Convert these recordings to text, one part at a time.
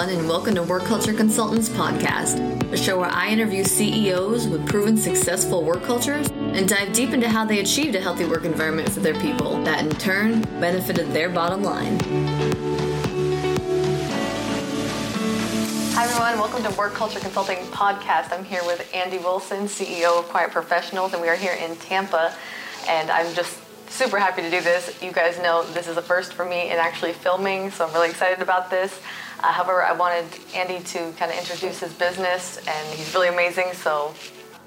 everyone, and welcome to Work Culture Consultants Podcast, a show where I interview CEOs with proven successful work cultures and dive deep into how they achieved a healthy work environment for their people that in turn benefited their bottom line. Hi, everyone. Welcome to Work Culture Consulting Podcast. I'm here with Andy Wilson, CEO of Quiet Professionals, and we are here in Tampa. And I'm just super happy to do this. You guys know this is a first for me in actually filming, so I'm really excited about this. Uh, however, I wanted Andy to kind of introduce his business, and he's really amazing. So,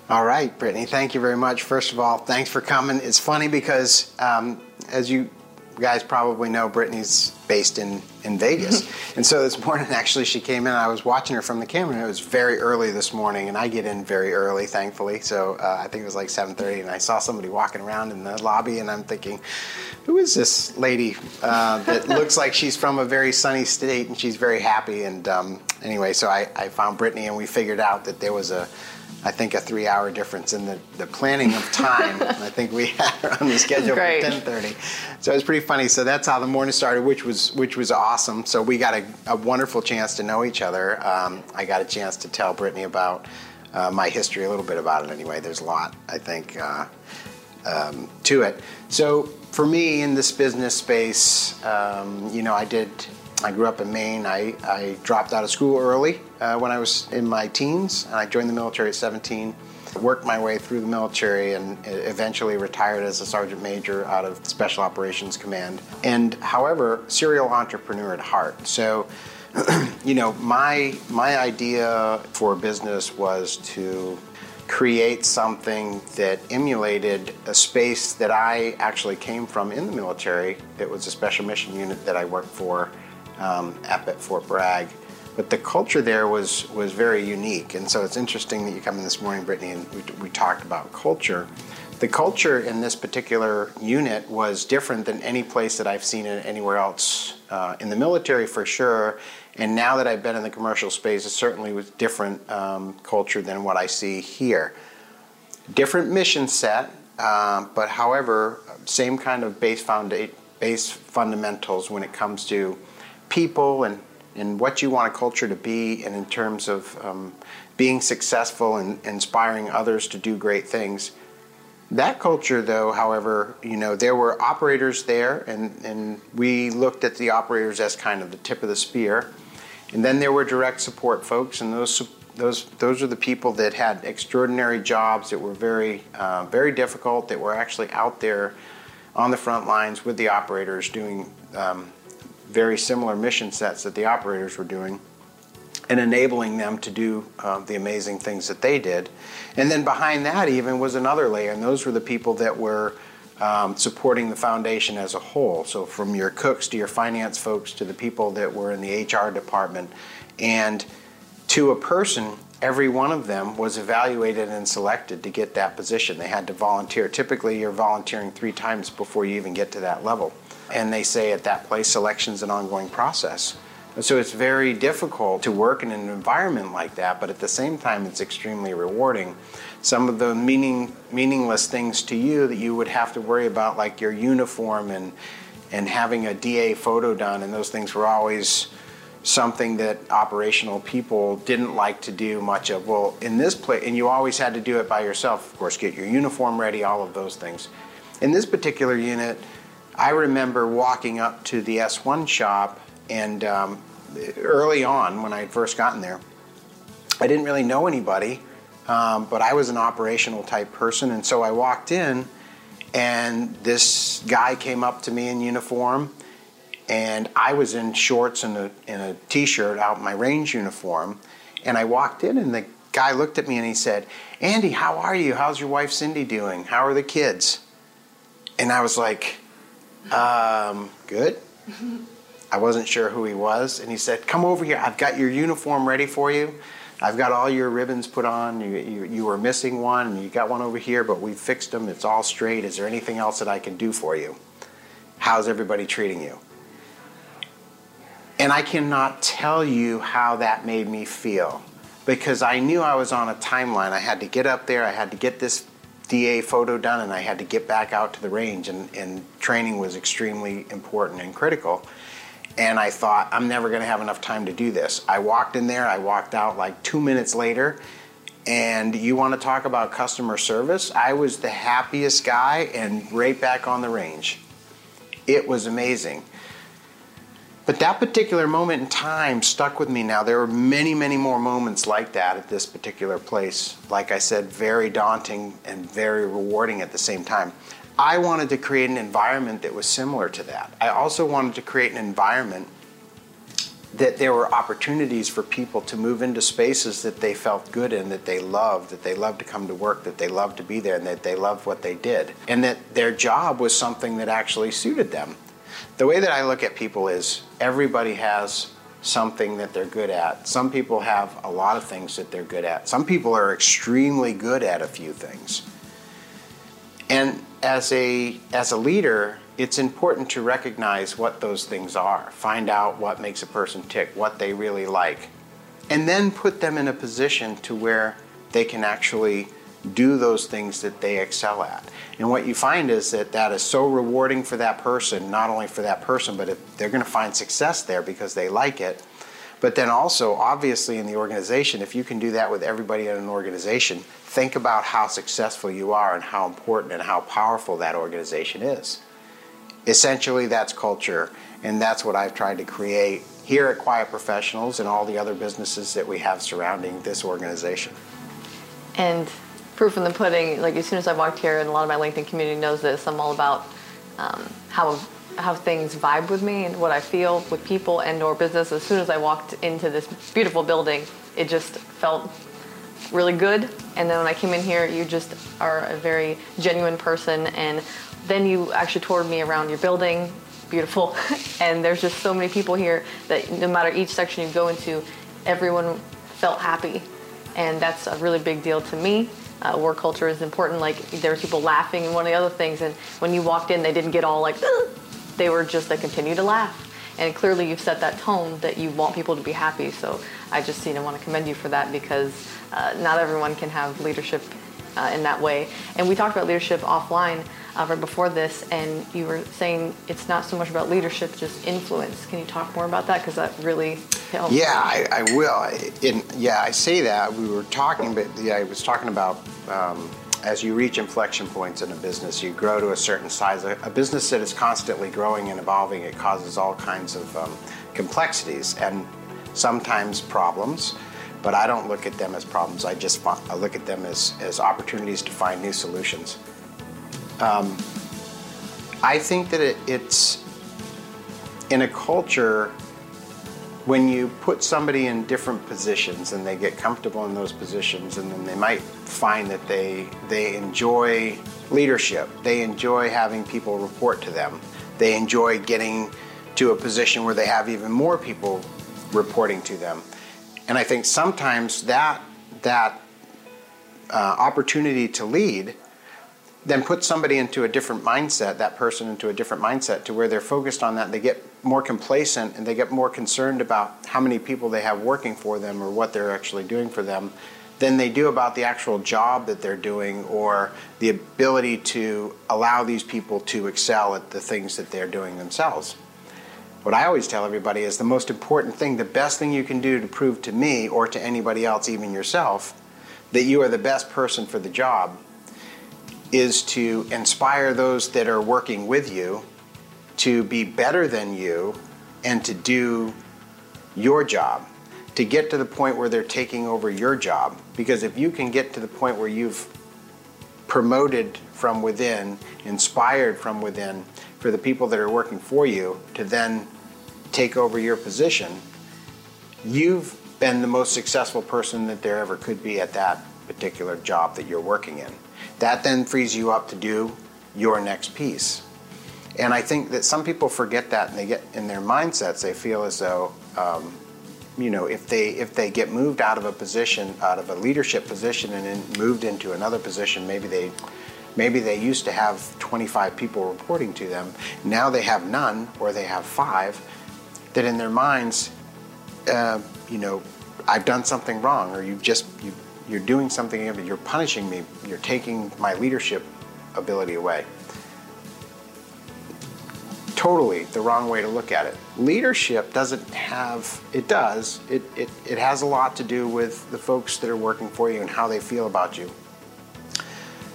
all right, Brittany, thank you very much. First of all, thanks for coming. It's funny because, um, as you guys probably know, Brittany's based in, in Vegas. and so this morning, actually, she came in. I was watching her from the camera, and it was very early this morning, and I get in very early, thankfully. So uh, I think it was like 7.30, and I saw somebody walking around in the lobby, and I'm thinking, who is this lady uh, that looks like she's from a very sunny state, and she's very happy? And um, anyway, so I, I found Brittany, and we figured out that there was a I think a three-hour difference in the, the planning of time. I think we had her on the schedule Great. for 10:30, so it was pretty funny. So that's how the morning started, which was which was awesome. So we got a, a wonderful chance to know each other. Um, I got a chance to tell Brittany about uh, my history, a little bit about it anyway. There's a lot, I think, uh, um, to it. So for me in this business space, um, you know, I did I grew up in Maine. I, I dropped out of school early uh, when I was in my teens, and I joined the military at 17. Worked my way through the military and eventually retired as a sergeant major out of Special Operations Command. And however, serial entrepreneur at heart. So, you know, my my idea for business was to create something that emulated a space that I actually came from in the military. It was a special mission unit that I worked for um, up at Fort Bragg. But the culture there was, was very unique. And so it's interesting that you come in this morning, Brittany, and we, we talked about culture. The culture in this particular unit was different than any place that I've seen it anywhere else uh, in the military for sure. And now that I've been in the commercial space, it certainly was different um, culture than what I see here. Different mission set, uh, but however, same kind of base, founda- base fundamentals when it comes to people and, and what you want a culture to be, and in terms of um, being successful and inspiring others to do great things. That culture, though, however, you know, there were operators there, and, and we looked at the operators as kind of the tip of the spear. And then there were direct support folks, and those those those are the people that had extraordinary jobs that were very uh, very difficult. That were actually out there on the front lines with the operators doing um, very similar mission sets that the operators were doing and enabling them to do uh, the amazing things that they did. And then behind that, even was another layer, and those were the people that were um, supporting the foundation as a whole. So, from your cooks to your finance folks to the people that were in the HR department, and to a person, every one of them was evaluated and selected to get that position. They had to volunteer. Typically, you're volunteering three times before you even get to that level and they say at that place selection is an ongoing process. And so it's very difficult to work in an environment like that, but at the same time, it's extremely rewarding. Some of the meaning, meaningless things to you that you would have to worry about, like your uniform and, and having a DA photo done, and those things were always something that operational people didn't like to do much of. Well, in this place, and you always had to do it by yourself, of course, get your uniform ready, all of those things. In this particular unit, I remember walking up to the S1 shop, and um, early on when I had first gotten there, I didn't really know anybody, um, but I was an operational type person, and so I walked in, and this guy came up to me in uniform, and I was in shorts and a, and a t-shirt out in my range uniform, and I walked in, and the guy looked at me and he said, "Andy, how are you? How's your wife Cindy doing? How are the kids?" And I was like, um, good. I wasn't sure who he was, and he said, "Come over here. I've got your uniform ready for you. I've got all your ribbons put on. You, you, you were missing one, and you got one over here, but we fixed them. It's all straight. Is there anything else that I can do for you? How's everybody treating you?" And I cannot tell you how that made me feel because I knew I was on a timeline. I had to get up there. I had to get this DA photo done, and I had to get back out to the range, and, and training was extremely important and critical. and I thought, I'm never going to have enough time to do this. I walked in there, I walked out like two minutes later, and you want to talk about customer service? I was the happiest guy and right back on the range. It was amazing. But that particular moment in time stuck with me now. There were many, many more moments like that at this particular place. Like I said, very daunting and very rewarding at the same time. I wanted to create an environment that was similar to that. I also wanted to create an environment that there were opportunities for people to move into spaces that they felt good in, that they loved, that they loved to come to work, that they loved to be there, and that they loved what they did. And that their job was something that actually suited them. The way that I look at people is everybody has something that they're good at. Some people have a lot of things that they're good at. Some people are extremely good at a few things. And as a as a leader, it's important to recognize what those things are. Find out what makes a person tick, what they really like, and then put them in a position to where they can actually do those things that they excel at. And what you find is that that is so rewarding for that person, not only for that person, but if they're going to find success there because they like it. But then also, obviously, in the organization, if you can do that with everybody in an organization, think about how successful you are and how important and how powerful that organization is. Essentially, that's culture, and that's what I've tried to create here at Quiet Professionals and all the other businesses that we have surrounding this organization. And proof in the pudding, like as soon as I walked here, and a lot of my LinkedIn community knows this, I'm all about um, how how things vibe with me and what I feel with people and or business. As soon as I walked into this beautiful building, it just felt really good. And then when I came in here, you just are a very genuine person. And then you actually toured me around your building, beautiful. and there's just so many people here that no matter each section you go into, everyone felt happy. And that's a really big deal to me. Uh, work culture is important. Like there were people laughing and one of the other things. And when you walked in, they didn't get all like, Ugh! they were just, they continue to laugh. And clearly you've set that tone that you want people to be happy. So I just, you know, want to commend you for that because uh, not everyone can have leadership uh, in that way. And we talked about leadership offline uh, before this, and you were saying it's not so much about leadership, just influence. Can you talk more about that? Because that really helps. Yeah, I, I will. In, yeah, I say that. We were talking, but yeah, I was talking about um, as you reach inflection points in a business, you grow to a certain size. A, a business that is constantly growing and evolving, it causes all kinds of um, complexities and sometimes problems but I don't look at them as problems. I just I look at them as, as opportunities to find new solutions. Um, I think that it, it's in a culture when you put somebody in different positions and they get comfortable in those positions and then they might find that they they enjoy leadership they enjoy having people report to them they enjoy getting to a position where they have even more people reporting to them. And I think sometimes that that uh, opportunity to lead then put somebody into a different mindset, that person into a different mindset to where they're focused on that. They get more complacent and they get more concerned about how many people they have working for them or what they're actually doing for them than they do about the actual job that they're doing or the ability to allow these people to excel at the things that they're doing themselves. What I always tell everybody is the most important thing, the best thing you can do to prove to me or to anybody else, even yourself, that you are the best person for the job is to inspire those that are working with you to be better than you and to do your job, to get to the point where they're taking over your job. Because if you can get to the point where you've promoted from within, inspired from within, for the people that are working for you to then take over your position, you've been the most successful person that there ever could be at that particular job that you're working in. That then frees you up to do your next piece. And I think that some people forget that and they get in their mindsets, they feel as though, um, you know, if they if they get moved out of a position, out of a leadership position, and then moved into another position, maybe they maybe they used to have 25 people reporting to them. Now they have none, or they have five that in their minds, uh, you know, I've done something wrong, or you've just you, you're doing something, you're punishing me, you're taking my leadership ability away. totally the wrong way to look at it. Leadership doesn't have, it does, it, it, it has a lot to do with the folks that are working for you and how they feel about you.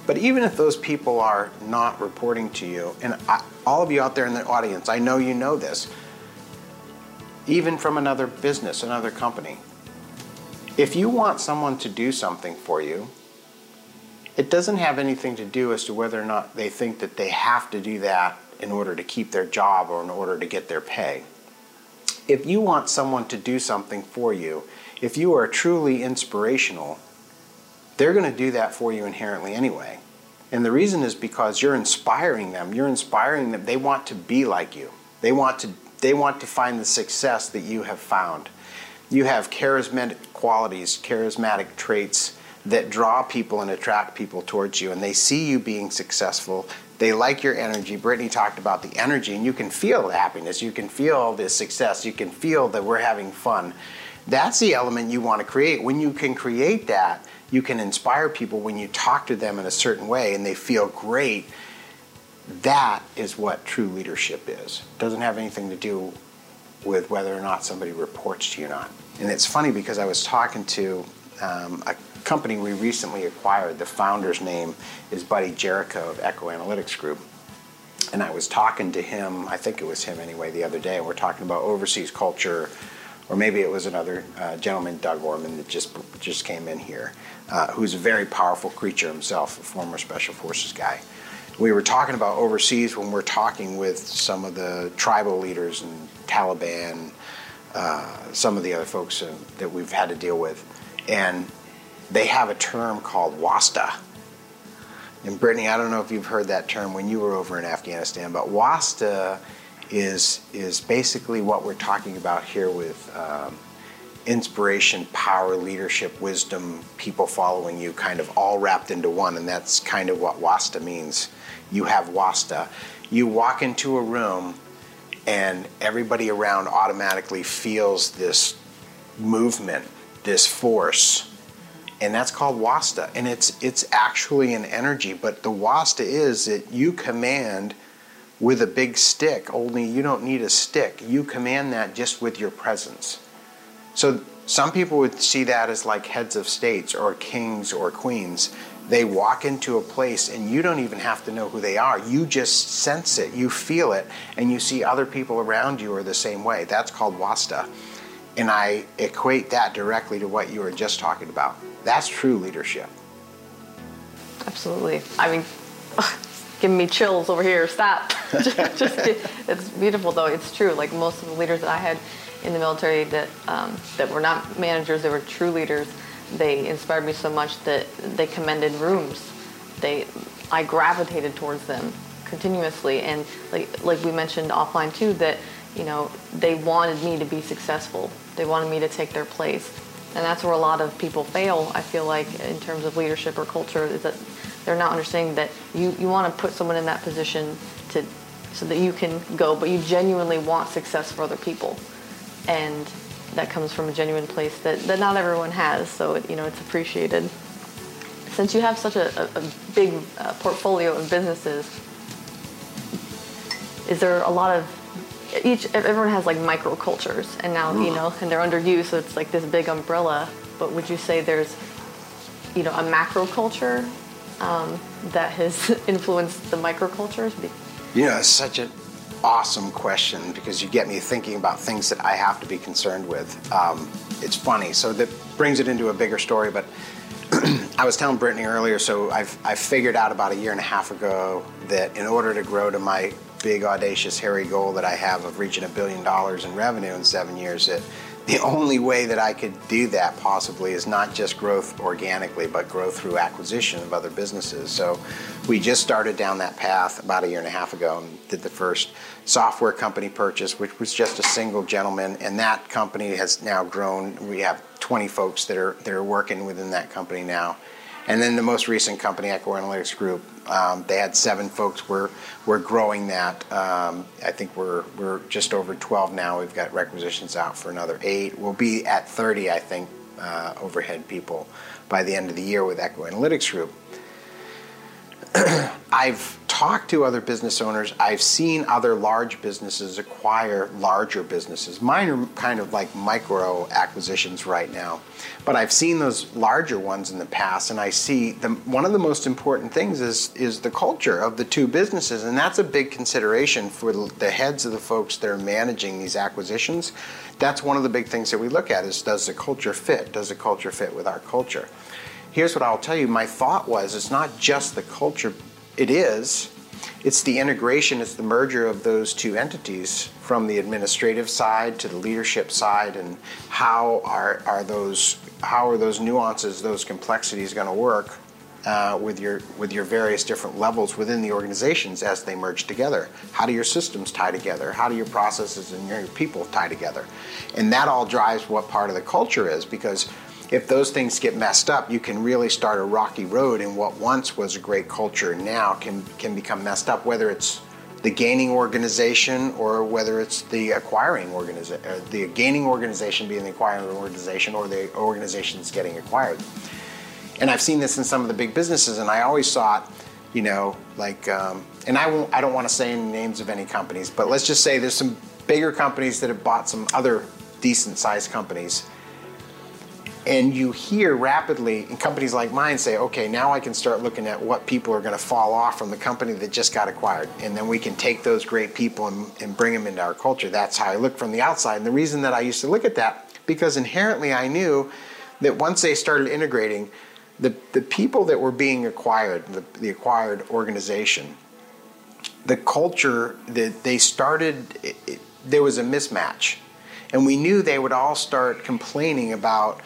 But even if those people are not reporting to you, and I, all of you out there in the audience, I know you know this, even from another business, another company, if you want someone to do something for you, it doesn't have anything to do as to whether or not they think that they have to do that in order to keep their job or in order to get their pay. If you want someone to do something for you, if you are truly inspirational, they're going to do that for you inherently anyway. And the reason is because you're inspiring them. You're inspiring them. They want to be like you. They want to they want to find the success that you have found. You have charismatic qualities, charismatic traits that draw people and attract people towards you and they see you being successful. They like your energy. Brittany talked about the energy and you can feel the happiness. You can feel the success. You can feel that we're having fun. That's the element you want to create. When you can create that, you can inspire people when you talk to them in a certain way and they feel great. That is what true leadership is. It doesn't have anything to do with whether or not somebody reports to you or not. And it's funny because I was talking to um, a company we recently acquired. The founder's name is Buddy Jericho of Echo Analytics Group. And I was talking to him, I think it was him anyway, the other day, we're talking about overseas culture, or maybe it was another uh, gentleman, Doug Orman, that just just came in here, uh, who's a very powerful creature himself, a former special forces guy. We were talking about overseas when we're talking with some of the tribal leaders and Taliban, uh, some of the other folks uh, that we've had to deal with, and they have a term called WASTA. And Brittany, I don't know if you've heard that term when you were over in Afghanistan, but WASTA is is basically what we're talking about here with um, inspiration, power, leadership, wisdom, people following you, kind of all wrapped into one, and that's kind of what WASTA means. You have WASTA. You walk into a room, and everybody around automatically feels this movement, this force, and that's called wasta. And it's it's actually an energy but the wasta is that you command with a big stick only you don't need a stick. You command that just with your presence. So some people would see that as like heads of states or kings or queens they walk into a place and you don't even have to know who they are you just sense it you feel it and you see other people around you are the same way that's called wasta and i equate that directly to what you were just talking about that's true leadership. Absolutely. I mean, giving me chills over here. Stop. just, it's beautiful though. It's true. Like most of the leaders that I had in the military that um, that were not managers, they were true leaders. They inspired me so much that they commended rooms. They, I gravitated towards them continuously, and like like we mentioned offline too, that you know they wanted me to be successful. They wanted me to take their place and that's where a lot of people fail i feel like in terms of leadership or culture is that they're not understanding that you, you want to put someone in that position to so that you can go but you genuinely want success for other people and that comes from a genuine place that, that not everyone has so it, you know it's appreciated. Since you have such a, a, a big uh, portfolio of businesses is there a lot of each everyone has like micro cultures and now you know and they're under you so it's like this big umbrella. But would you say there's you know a macro culture um, that has influenced the microcultures? You know it's such an awesome question because you get me thinking about things that i have to be concerned with. Um, it's funny. So that brings it into a bigger story but I was telling Brittany earlier, so I've, i figured out about a year and a half ago that in order to grow to my big, audacious, hairy goal that I have of reaching a billion dollars in revenue in seven years, that the only way that I could do that possibly is not just growth organically, but growth through acquisition of other businesses. So we just started down that path about a year and a half ago and did the first software company purchase, which was just a single gentleman, and that company has now grown. We have 20 folks that are that are working within that company now. And then the most recent company, Echo Analytics Group, um, they had seven folks. We're we're growing that. Um, I think we're we're just over 12 now. We've got requisitions out for another eight. We'll be at 30, I think, uh, overhead people by the end of the year with Echo Analytics Group. I've talked to other business owners, I've seen other large businesses acquire larger businesses. Mine are kind of like micro acquisitions right now, but I've seen those larger ones in the past, and I see the, one of the most important things is is the culture of the two businesses, and that's a big consideration for the heads of the folks that are managing these acquisitions. That's one of the big things that we look at is does the culture fit? Does the culture fit with our culture? Here's what I'll tell you. My thought was it's not just the culture it is. It's the integration, it's the merger of those two entities from the administrative side to the leadership side, and how are, are those how are those nuances, those complexities going to work uh, with your with your various different levels within the organizations as they merge together? How do your systems tie together? How do your processes and your people tie together? And that all drives what part of the culture is because if those things get messed up, you can really start a rocky road and what once was a great culture now can can become messed up, whether it's the gaining organization or whether it's the acquiring organization, uh, the gaining organization being the acquiring organization or the organization that's getting acquired. And I've seen this in some of the big businesses, and I always thought, you know, like, um, and I won't, I don't want to say any names of any companies, but let's just say there's some bigger companies that have bought some other decent sized companies and you hear rapidly in companies like mine say, okay, now I can start looking at what people are going to fall off from the company that just got acquired. And then we can take those great people and, and bring them into our culture. That's how I look from the outside. And the reason that I used to look at that, because inherently I knew that once they started integrating, the, the people that were being acquired, the, the acquired organization, the culture that they started, it, it, there was a mismatch. And we knew they would all start complaining about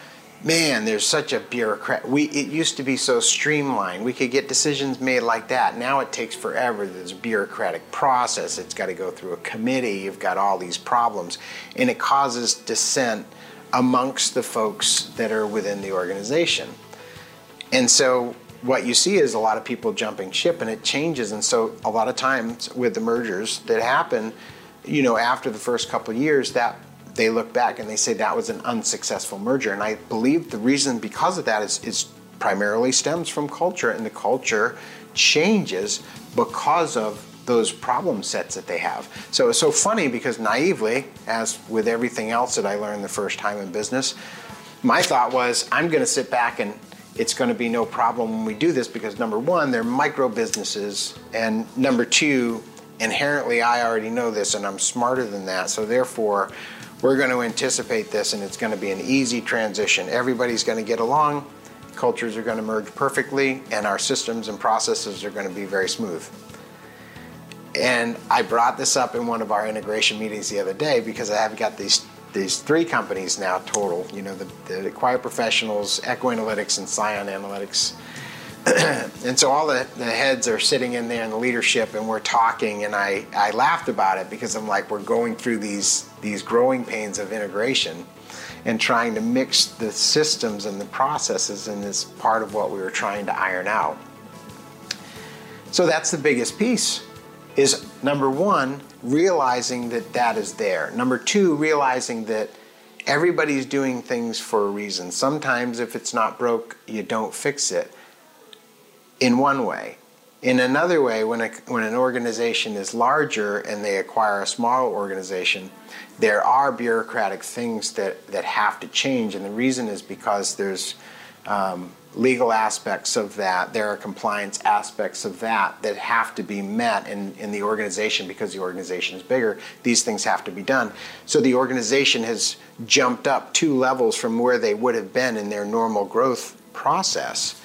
man, there's such a bureaucrat. We it used to be so streamlined. We could get decisions made like that. Now it takes forever. There's a bureaucratic process. It's got to go through a committee. You've got all these problems, and it causes dissent amongst the folks that are within the organization. And so what you see is a lot of people jumping ship, and it changes. And so a lot of times with the mergers that happen, you know, after the first couple years, that they look back and they say that was an unsuccessful merger. And I believe the reason because of that is, is primarily stems from culture, and the culture changes because of those problem sets that they have. So it's so funny because naively, as with everything else that I learned the first time in business, my thought was I'm going to sit back and it's going to be no problem when we do this because number one, they're micro businesses, and number two, inherently I already know this and I'm smarter than that. So therefore, we're going to anticipate this and it's going to be an easy transition. Everybody's going to get along, cultures are going to merge perfectly, and our systems and processes are going to be very smooth. And I brought this up in one of our integration meetings the other day because I have got these these three companies now total. You know, the, the Quiet Professionals, Echo Analytics, and Scion Analytics. and so all the, the heads are sitting in there in the leadership and we're talking and I, I laughed about it because I'm like we're going through these these growing pains of integration and trying to mix the systems and the processes and this part of what we were trying to iron out. So that's the biggest piece is number 1 realizing that that is there. Number 2 realizing that everybody's doing things for a reason. Sometimes if it's not broke, you don't fix it in one way. In another way, when, a, when an organization is larger and they acquire a smaller organization, there are bureaucratic things that, that have to change. And the reason is because there's um, legal aspects of that, there are compliance aspects of that that have to be met in, in the organization because the organization is bigger. These things have to be done. So the organization has jumped up two levels from where they would have been in their normal growth process.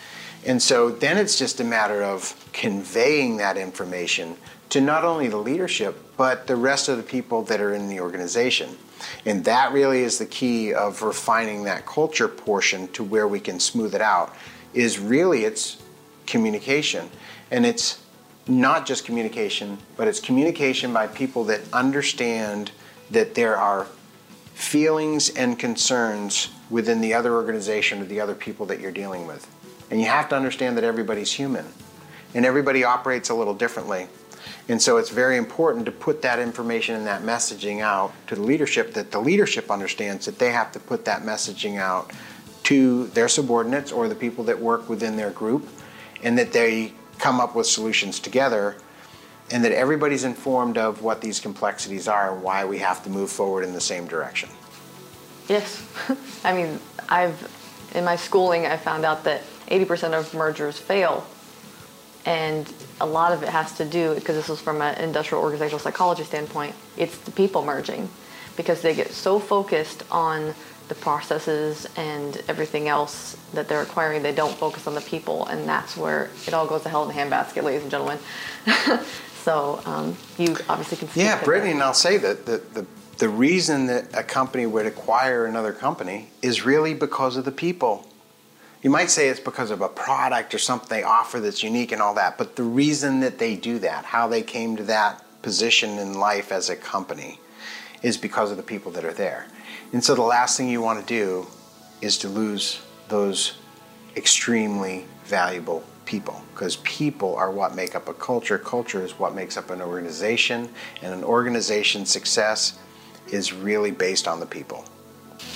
And so then it's just a matter of conveying that information to not only the leadership, but the rest of the people that are in the organization. And that really is the key of refining that culture portion to where we can smooth it out is really it's communication. And it's not just communication, but it's communication by people that understand that there are feelings and concerns within the other organization or the other people that you're dealing with. And you have to understand that everybody's human and everybody operates a little differently. And so it's very important to put that information and that messaging out to the leadership that the leadership understands that they have to put that messaging out to their subordinates or the people that work within their group and that they come up with solutions together and that everybody's informed of what these complexities are and why we have to move forward in the same direction. Yes. I mean, I've in my schooling I found out that 80% of mergers fail. And a lot of it has to do because this was from an industrial organizational psychology standpoint, it's the people merging because they get so focused on the processes and everything else that they're acquiring, they don't focus on the people, and that's where it all goes to hell in a handbasket, ladies and gentlemen. so um, you obviously can. Yeah, Brittany, and I'll say that the, the the reason that a company would acquire another company is really because of the people. You might say it's because of a product or something they offer that's unique and all that, but the reason that they do that, how they came to that position in life as a company, is because of the people that are there. And so the last thing you want to do is to lose those extremely valuable people because people are what make up a culture. Culture is what makes up an organization, and an organization's success is really based on the people.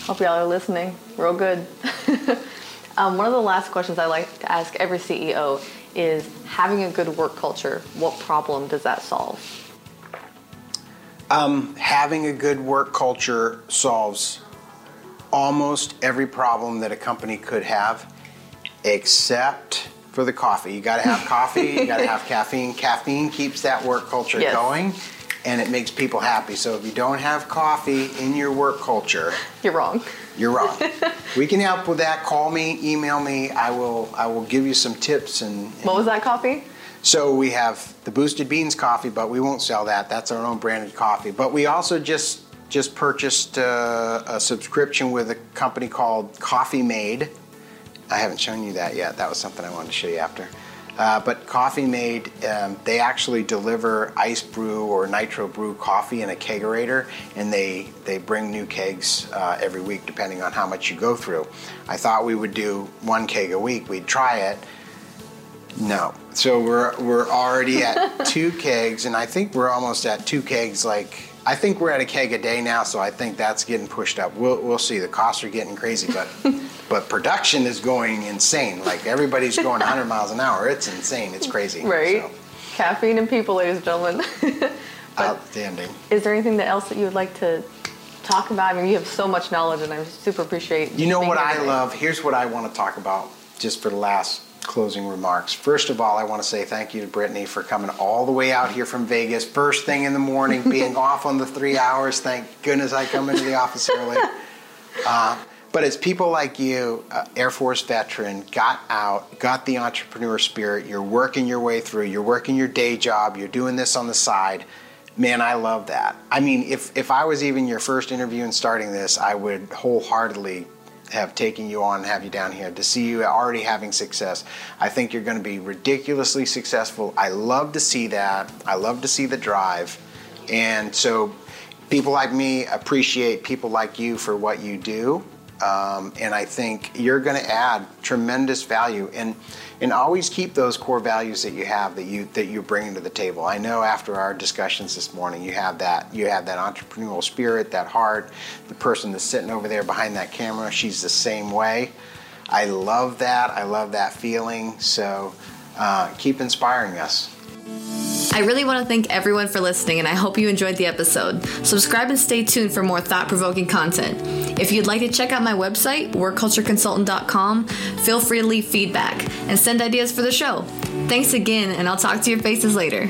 Hope y'all are listening. Real good. um, one of the last questions I like to ask every CEO is having a good work culture, what problem does that solve? Um, having a good work culture solves almost every problem that a company could have, except for the coffee. You got to have coffee. you got to have caffeine. Caffeine keeps that work culture yes. going, and it makes people happy. So if you don't have coffee in your work culture, you're wrong. You're wrong. we can help with that. Call me, email me. I will. I will give you some tips and. and what was that coffee? So we have the Boosted Beans coffee, but we won't sell that. That's our own branded coffee. But we also just just purchased uh, a subscription with a company called Coffee Made. I haven't shown you that yet. That was something I wanted to show you after. Uh, but Coffee Made, um, they actually deliver ice brew or nitro brew coffee in a kegerator, and they they bring new kegs uh, every week depending on how much you go through. I thought we would do one keg a week. We'd try it no. So we're we're already at two kegs, and I think we're almost at two kegs. Like I think we're at a keg a day now, so I think that's getting pushed up. We'll we'll see. The costs are getting crazy, but but production is going insane. Like everybody's going 100 miles an hour. It's insane. It's crazy. Right. So. Caffeine and people, ladies and gentlemen. Outstanding. Is there anything else that you would like to talk about? I mean, you have so much knowledge, and I super appreciate. You know what I love? Here's what I want to talk about, just for the last closing remarks. First of all, I want to say thank you to Brittany for coming all the way out here from Vegas, first thing in the morning, being off on the three hours. Thank goodness I come into the office early. Uh, but it's people like you, uh, Air Force veteran, got out, got the entrepreneur spirit. You're working your way through. You're working your day job. You're doing this on the side. Man, I love that. I mean, if if I was even your first interview and starting this, I would wholeheartedly have taken you on and have you down here to see you already having success. I think you're going to be ridiculously successful. I love to see that. I love to see the drive. And so people like me appreciate people like you for what you do. Um, and I think you're going to add tremendous value. And and always keep those core values that you have that you that you're bringing to the table. I know after our discussions this morning, you have that you have that entrepreneurial spirit, that heart. The person that's sitting over there behind that camera, she's the same way. I love that. I love that feeling. So uh, keep inspiring us. I really want to thank everyone for listening, and I hope you enjoyed the episode. Subscribe and stay tuned for more thought provoking content. If you'd like to check out my website, workcultureconsultant.com, feel free to leave feedback and send ideas for the show. Thanks again, and I'll talk to your faces later.